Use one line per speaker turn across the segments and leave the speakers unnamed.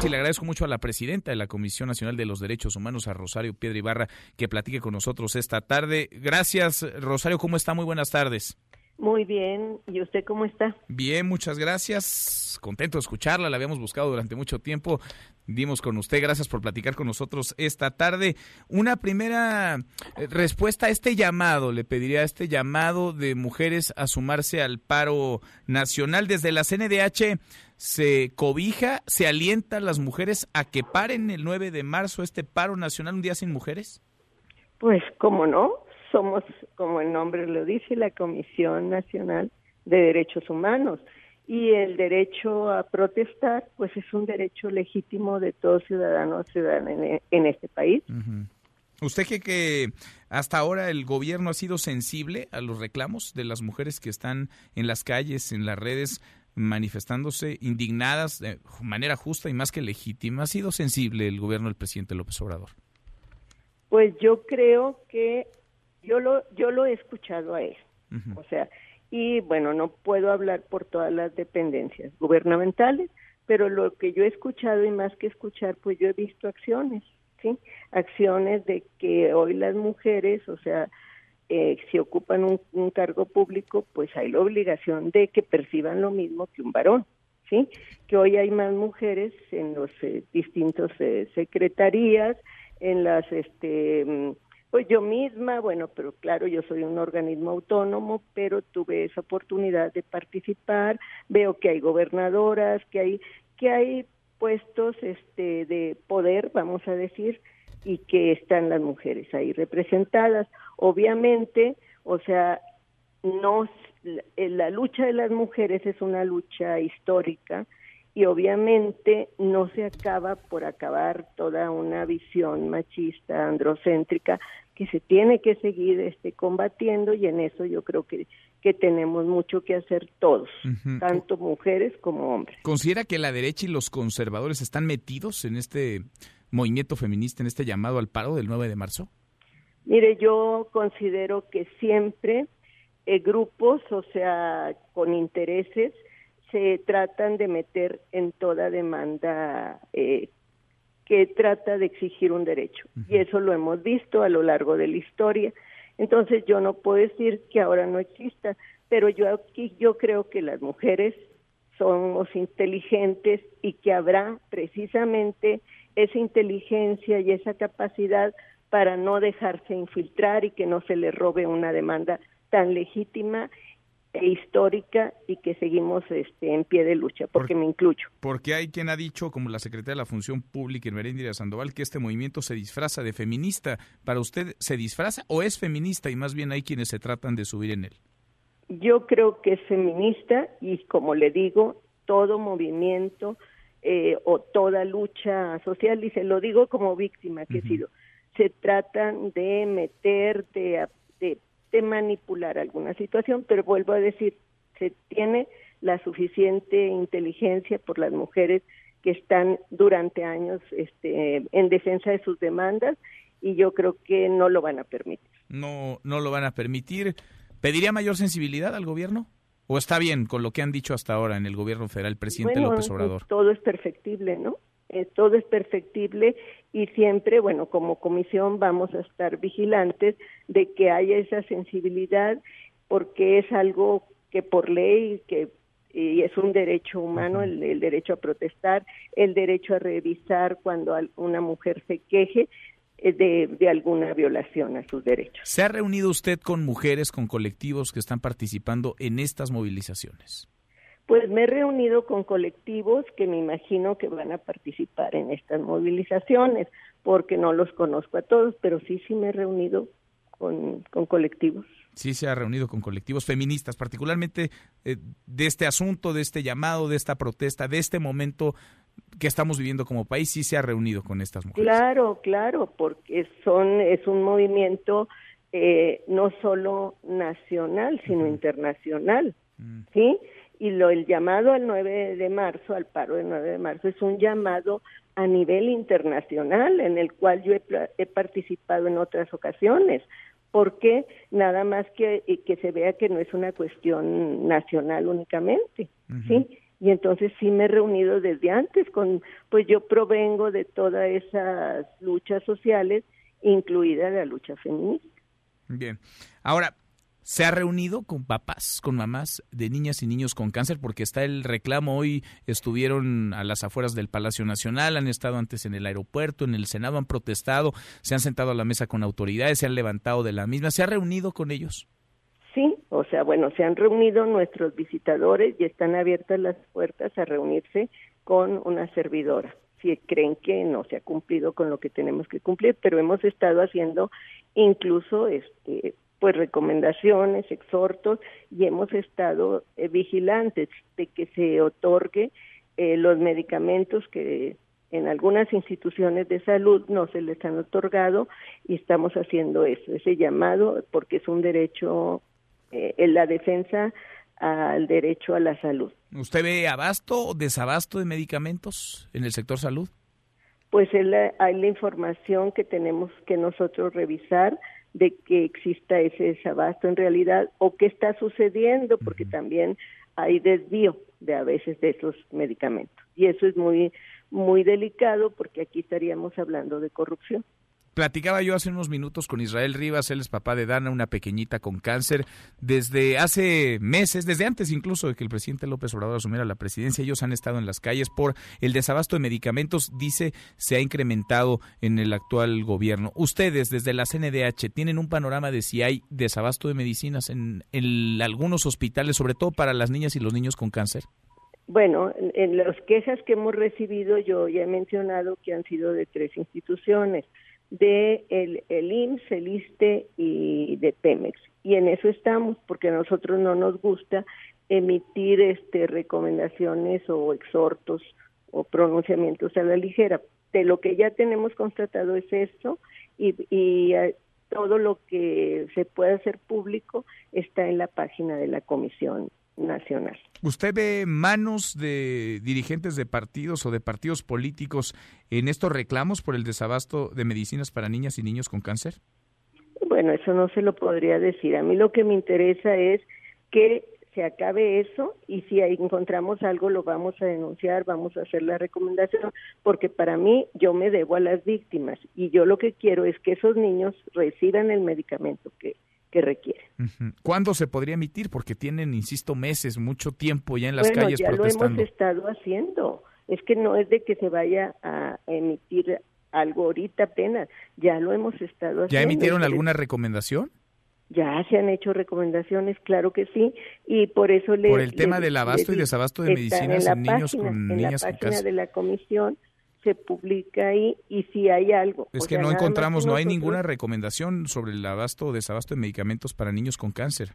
Sí, le agradezco mucho a la presidenta de la Comisión Nacional de los Derechos Humanos, a Rosario Piedra Ibarra, que platique con nosotros esta tarde. Gracias, Rosario, ¿cómo está? Muy buenas tardes.
Muy bien, ¿y usted cómo está?
Bien, muchas gracias. Contento de escucharla, la habíamos buscado durante mucho tiempo. Dimos con usted, gracias por platicar con nosotros esta tarde. Una primera eh, respuesta a este llamado, le pediría a este llamado de mujeres a sumarse al paro nacional. Desde la CNDH se cobija, se alienta a las mujeres a que paren el 9 de marzo este paro nacional, un día sin mujeres.
Pues, ¿cómo no? Somos, como el nombre lo dice, la Comisión Nacional de Derechos Humanos. Y el derecho a protestar, pues es un derecho legítimo de todo ciudadano o ciudadana en, este país.
¿Usted cree que hasta ahora el gobierno ha sido sensible a los reclamos de las mujeres que están en las calles, en las redes, manifestándose indignadas de manera justa y más que legítima? ¿Ha sido sensible el gobierno del presidente López Obrador?
Pues yo creo que yo lo, yo lo he escuchado a él. O sea, y bueno, no puedo hablar por todas las dependencias gubernamentales, pero lo que yo he escuchado y más que escuchar, pues yo he visto acciones, ¿sí? Acciones de que hoy las mujeres, o sea, eh, si ocupan un, cargo público, pues hay la obligación de que perciban lo mismo que un varón, ¿sí? Que hoy hay más mujeres en los eh, distintos eh, secretarías, en las, este, mm, pues yo misma, bueno, pero claro, yo soy un organismo autónomo, pero tuve esa oportunidad de participar, veo que hay gobernadoras, que hay que hay puestos este de poder, vamos a decir, y que están las mujeres ahí representadas. Obviamente, o sea, no la lucha de las mujeres es una lucha histórica y obviamente no se acaba por acabar toda una visión machista, androcéntrica, que se tiene que seguir este, combatiendo y en eso yo creo que, que tenemos mucho que hacer todos, tanto mujeres como hombres.
¿Considera que la derecha y los conservadores están metidos en este movimiento feminista, en este llamado al paro del 9 de marzo?
Mire, yo considero que siempre eh, grupos, o sea, con intereses, se tratan de meter en toda demanda eh, que trata de exigir un derecho. Y eso lo hemos visto a lo largo de la historia. Entonces yo no puedo decir que ahora no exista, pero yo aquí yo creo que las mujeres somos inteligentes y que habrá precisamente esa inteligencia y esa capacidad para no dejarse infiltrar y que no se le robe una demanda tan legítima e histórica y que seguimos este, en pie de lucha, porque me incluyo.
Porque hay quien ha dicho, como la secretaria de la Función Pública, Merendira Sandoval, que este movimiento se disfraza de feminista. ¿Para usted se disfraza o es feminista y más bien hay quienes se tratan de subir en él?
Yo creo que es feminista y como le digo, todo movimiento eh, o toda lucha social, y se lo digo como víctima que he sido, se tratan de meter, de, de de manipular alguna situación, pero vuelvo a decir, se tiene la suficiente inteligencia por las mujeres que están durante años este, en defensa de sus demandas y yo creo que no lo van a permitir.
No, no lo van a permitir. ¿Pediría mayor sensibilidad al gobierno? ¿O está bien con lo que han dicho hasta ahora en el gobierno federal, el presidente López Obrador?
Todo es perfectible, ¿no? Eh, todo es perfectible y siempre, bueno, como comisión vamos a estar vigilantes de que haya esa sensibilidad porque es algo que por ley, que y es un derecho humano, el, el, derecho a protestar, el derecho a revisar cuando una mujer se queje eh, de, de, alguna violación a sus derechos.
¿Se ha reunido usted con mujeres, con colectivos que están participando en estas movilizaciones?
Pues me he reunido con colectivos que me imagino que van a participar en estas movilizaciones, porque no los conozco a todos, pero sí, sí me he reunido con, colectivos.
Sí, se ha reunido con colectivos feministas, particularmente eh, de este asunto, de este llamado, de esta protesta, de este momento que estamos viviendo como país, sí se ha reunido con estas mujeres.
Claro, claro, porque son es un movimiento eh, no solo nacional, sino internacional, mm. ¿sí? Y lo el llamado al 9 de marzo, al paro del 9 de marzo, es un llamado a nivel internacional en el cual yo he, participado en otras ocasiones, porque nada más que, que se vea que no es una cuestión nacional únicamente, ¿sí? y entonces sí me he reunido desde antes con, pues yo provengo de todas esas luchas sociales, incluida la lucha feminista.
Bien. Ahora, ¿Se ha reunido con papás, con mamás de niñas y niños con cáncer? Porque está el reclamo. Hoy estuvieron a las afueras del Palacio Nacional, han estado antes en el aeropuerto, en el Senado, han protestado, se han sentado a la mesa con autoridades, se han levantado de la misma. ¿Se ha reunido con ellos?
Sí, o sea, bueno, se han reunido nuestros visitadores y están abiertas las puertas a reunirse con una servidora si creen que no se ha cumplido con lo que tenemos que cumplir, pero hemos estado haciendo incluso este pues recomendaciones, exhortos y hemos estado eh, vigilantes de que se otorgue eh, los medicamentos que en algunas instituciones de salud no se les han otorgado y estamos haciendo eso, ese llamado porque es un derecho eh, en la defensa al derecho a la salud.
¿Usted ve abasto o desabasto de medicamentos en el sector salud?
Pues hay la información que tenemos que nosotros revisar de que exista ese desabasto en realidad o qué está sucediendo, porque también hay desvío de a veces de esos medicamentos. Y eso es muy, muy delicado porque aquí estaríamos hablando de corrupción.
Platicaba yo hace unos minutos con Israel Rivas, él es papá de Dana, una pequeñita con cáncer. Desde hace meses, desde antes incluso de que el presidente López Obrador asumiera la presidencia, ellos han estado en las calles por el desabasto de medicamentos, dice, se ha incrementado en el actual gobierno. Ustedes, desde la CNDH, ¿tienen un panorama de si hay desabasto de medicinas en, en algunos hospitales, sobre todo para las niñas y los niños con cáncer?
Bueno, en las quejas que hemos recibido, yo ya he mencionado que han sido de tres instituciones de el, el IMSS, el ISTE y de Pemex. Y en eso estamos, porque a nosotros no nos gusta emitir este recomendaciones o exhortos o pronunciamientos a la ligera. De lo que ya tenemos constatado es esto y, y eh, todo lo que se puede hacer público está en la página de la comisión nacional.
¿Usted ve manos de dirigentes de partidos o de partidos políticos en estos reclamos por el desabasto de medicinas para niñas y niños con cáncer?
Bueno, eso no se lo podría decir. A mí lo que me interesa es que se acabe eso y si ahí encontramos algo lo vamos a denunciar, vamos a hacer la recomendación, porque para mí yo me debo a las víctimas y yo lo que quiero es que esos niños reciban el medicamento que, que requiere.
¿Cuándo se podría emitir? Porque tienen, insisto, meses, mucho tiempo ya en las calles
ya
lo
hemos estado haciendo. Es que no es de que se vaya a emitir algo ahorita apenas, ya lo hemos estado haciendo.
¿Ya emitieron alguna recomendación?
Ya se han hecho recomendaciones, claro que sí, y por eso le...
Por el tema del abasto y desabasto de medicinas en, niños con niñas
en la página de la comisión se publica ahí y si hay algo.
Es que no encontramos, no hay ninguna recomendación sobre el abasto o desabasto de medicamentos para niños con cáncer.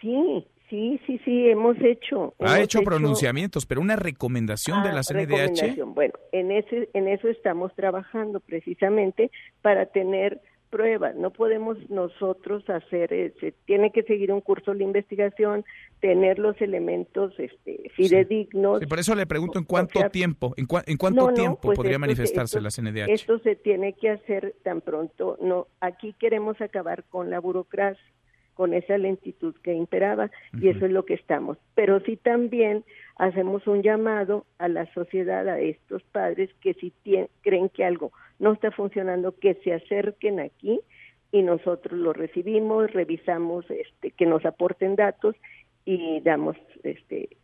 Sí, sí, sí, sí, hemos hecho.
Ha hecho, pronunciamientos, pero una recomendación de la ah, CNDH.
Bueno, en, ese, en eso estamos trabajando precisamente para tener pruebas. No podemos nosotros hacer, eh, se tiene que seguir un curso de investigación, tener los elementos este, fidedignos.
Sí. por eso le pregunto en cuánto tiempo, en, en cuánto tiempo pues podría manifestarse la CNDH.
Esto se tiene que hacer tan pronto. No, aquí queremos acabar con la burocracia con esa lentitud que imperaba y eso es lo que estamos. Pero sí también hacemos un llamado a la sociedad, a estos padres que si creen que algo no está funcionando, que se acerquen aquí y nosotros lo recibimos, revisamos este, que nos aporten datos y damos este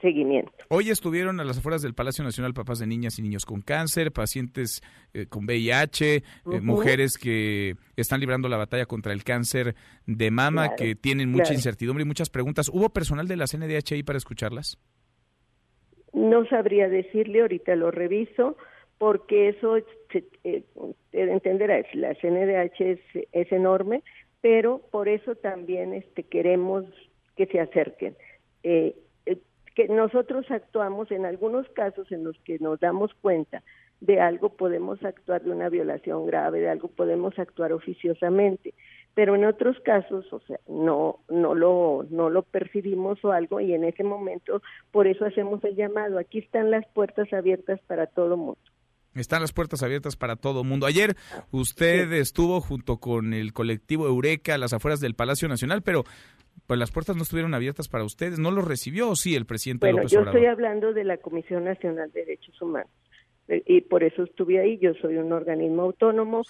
seguimiento.
Hoy estuvieron a las afueras del Palacio Nacional papás de niñas y niños con cáncer, pacientes eh, con VIH, eh, mujeres que están librando la batalla contra el cáncer de mama, que tienen mucha incertidumbre y muchas preguntas. ¿Hubo personal de la CNDH ahí para escucharlas?
No sabría decirle, ahorita lo reviso porque eso eh, entenderá, la CNDH es, es, enorme, pero por eso también este, queremos que se acerquen. Eh, eh, que nosotros actuamos en algunos casos en los que nos damos cuenta de algo podemos actuar de una violación grave, de algo podemos actuar oficiosamente, pero en otros casos, o sea, no no lo no lo percibimos o algo y en ese momento por eso hacemos el llamado. Aquí están las puertas abiertas para todo mundo.
Están las puertas abiertas para todo mundo. Ayer usted estuvo junto con el colectivo Eureka a las afueras del Palacio Nacional, pero pues las puertas no estuvieron abiertas para ustedes. ¿No los recibió o sí el presidente
bueno, yo estoy hablando de la Comisión Nacional de Derechos Humanos eh, y por eso estuve ahí. Yo soy un organismo autónomo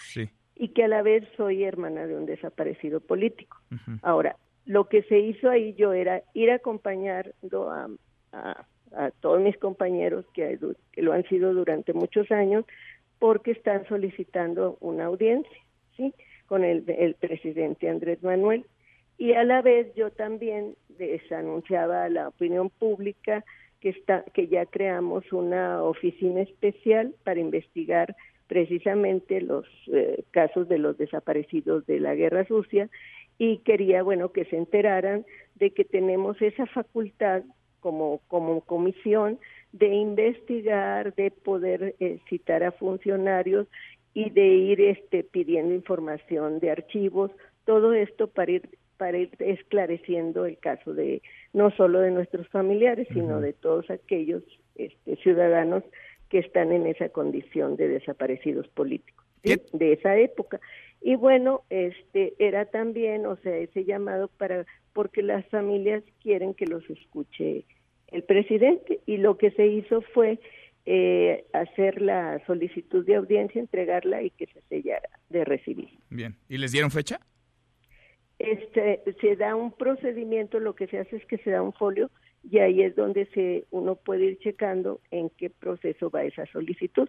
y que a la vez soy hermana de un desaparecido político. Ahora, lo que se hizo ahí yo era ir acompañando a, a, a todos mis compañeros que, que, lo han sido durante muchos años porque están solicitando una audiencia, ¿sí? Con el, el presidente Andrés Manuel. Y a la vez yo también les anunciaba a la opinión pública que, está, que ya creamos una oficina especial para investigar precisamente los eh, casos de los desaparecidos de la guerra sucia y quería, bueno, que se enteraran de que tenemos esa facultad como, como comisión de investigar, de poder eh, citar a funcionarios y de ir este, pidiendo información de archivos, todo esto para ir para ir esclareciendo el caso de no solo de nuestros familiares, sino de todos aquellos este, ciudadanos que están en esa condición de desaparecidos políticos de esa época. Y bueno, este era también, o sea, ese llamado para porque las familias quieren que los escuche el presidente y lo que se hizo fue eh, hacer la solicitud de audiencia, entregarla y que se sellara de recibir.
Bien, ¿y les dieron fecha?
Este, se da un procedimiento, lo que se hace es que se da un folio y ahí es donde se uno puede ir checando en qué proceso va esa solicitud.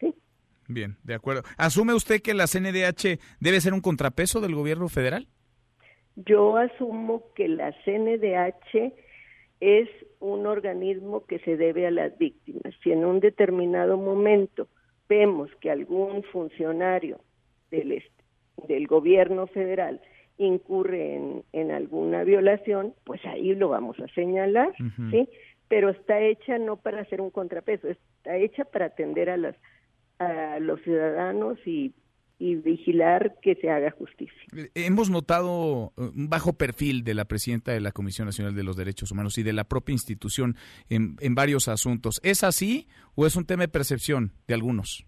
¿sí?
Bien, de acuerdo. ¿Asume usted que la CNDH debe ser un contrapeso del gobierno federal?
Yo asumo que la CNDH es un organismo que se debe a las víctimas. Si en un determinado momento vemos que algún funcionario del, del gobierno federal incurre en, en alguna violación, pues ahí lo vamos a señalar, ¿sí? Pero está hecha no para hacer un contrapeso, está hecha para atender a las a los ciudadanos y y vigilar que se haga justicia.
Hemos notado uh, un bajo perfil de la presidenta de la Comisión Nacional de los Derechos Humanos y de la propia institución en, en varios asuntos. ¿Es así o es un tema de percepción de algunos?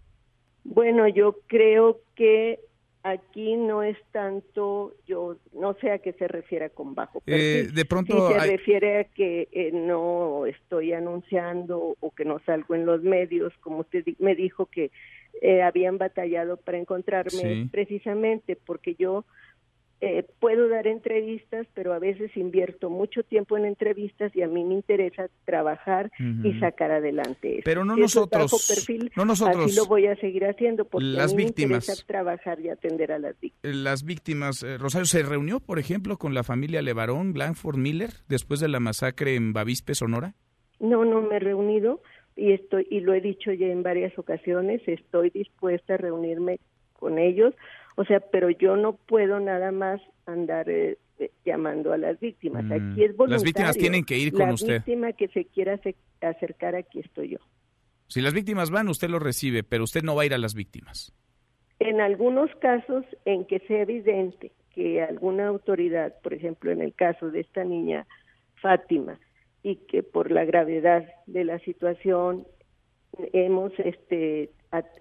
Bueno, yo creo que aquí no es tanto, yo no sé a qué se refiere con bajo eh,
de pronto
se refiere a que eh, no estoy anunciando o que no salgo en los medios, como usted me dijo que eh, habían batallado para encontrarme precisamente porque yo eh, puedo dar entrevistas, pero a veces invierto mucho tiempo en entrevistas y a mí me interesa trabajar y sacar adelante.
Pero no nosotros,
perfil,
no nosotros.
Así lo voy a seguir haciendo porque las a mí víctimas, me interesa trabajar y atender a las víctimas.
Las víctimas, eh, Rosario se reunió, por ejemplo, con la familia Levarón, Blanford Miller, después de la masacre en Bavispe, Sonora.
No, no me he reunido y estoy y lo he dicho ya en varias ocasiones, estoy dispuesta a reunirme con ellos o sea, pero yo no puedo nada más andar eh, eh, llamando a las víctimas. Mm. Aquí es voluntario.
Las víctimas tienen que ir con usted.
La víctima que se quiera acercar, aquí estoy yo.
Si las víctimas van, usted lo recibe, pero usted no va a ir a las víctimas.
En algunos casos en que sea evidente que alguna autoridad, por ejemplo, en el caso de esta niña Fátima, y que por la gravedad de la situación hemos este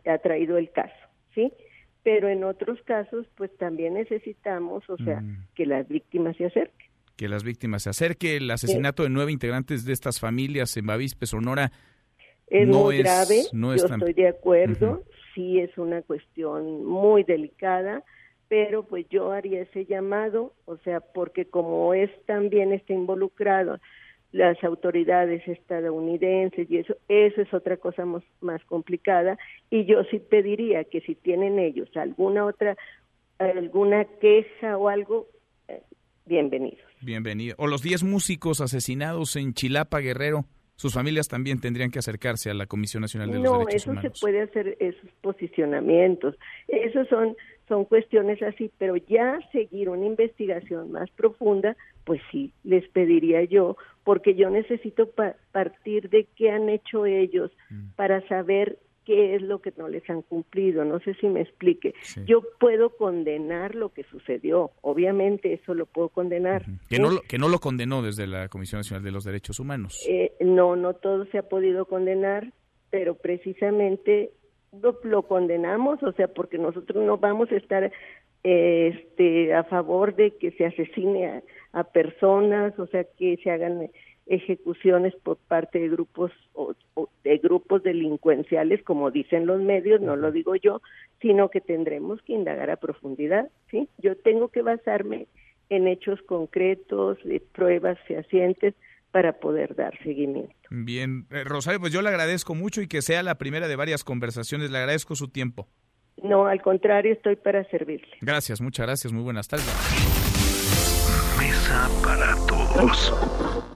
atraído el caso, ¿sí? Pero en otros casos pues también necesitamos, o sea, mm. que las víctimas se acerquen.
Que las víctimas se acerquen. El asesinato de nueve integrantes de estas familias en Bavispe, Sonora,
es muy grave, yo estoy de acuerdo, sí es una cuestión muy delicada, pero pues yo haría ese llamado, o sea, porque como es también está involucrado las autoridades estadounidenses y eso, eso es otra cosa más, complicada y yo sí pediría que si tienen ellos alguna otra, alguna queja o algo, eh, bienvenidos.
Bienvenido. O los 10 músicos asesinados en Chilapa, Guerrero, sus familias también tendrían que acercarse a la Comisión Nacional de los Derechos
Humanos.
No,
eso se puede hacer, esos posicionamientos, esos son, son cuestiones así, pero ya seguir una investigación más profunda, pues sí, les pediría yo, porque yo necesito partir de qué han hecho ellos mm. para saber qué es lo que no les han cumplido. No sé si me explique. Yo puedo condenar lo que sucedió, obviamente eso lo puedo condenar.
Que, no lo, que no lo condenó desde la Comisión Nacional de los Derechos Humanos.
Eh, no, no todo se ha podido condenar, pero precisamente lo, lo, condenamos, o sea, porque nosotros no vamos a estar este, a favor de que se asesine a, a personas, o sea, que se hagan ejecuciones por parte de grupos o, de grupos delincuenciales, como dicen los medios, no lo digo yo, sino que tendremos que indagar a profundidad, ¿sí? Yo tengo que basarme en hechos concretos, de pruebas fehacientes para poder dar seguimiento.
Bien, eh, Rosario, pues yo le agradezco mucho y que sea la primera de varias conversaciones, le agradezco su tiempo.
No, al contrario, estoy para servirle.
Gracias, muchas gracias, muy buenas tardes.
Mesa para todos.